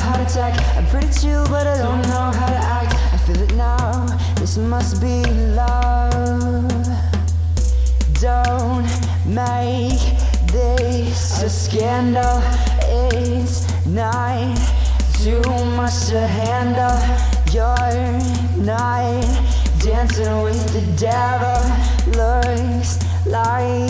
heart attack. I'm pretty chill, but I don't know how to act. I feel it now. This must be love. Don't make this a scandal. It's not too much to handle. Your night dancing with the devil. Looks like.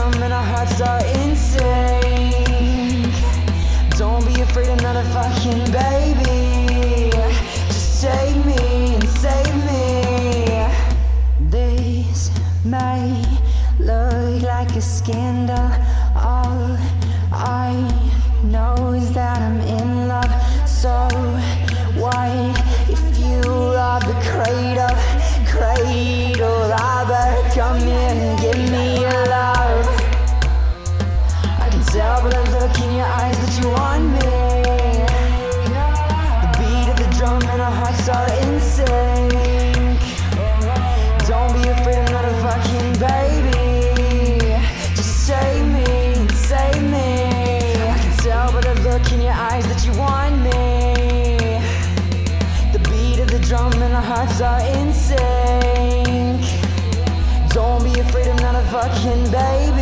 rhythm and our hearts are in sync. Don't be afraid of another fucking baby. Just take me and save me. This may look like a scandal. our hearts are in sync. Don't be afraid, I'm not a fucking baby.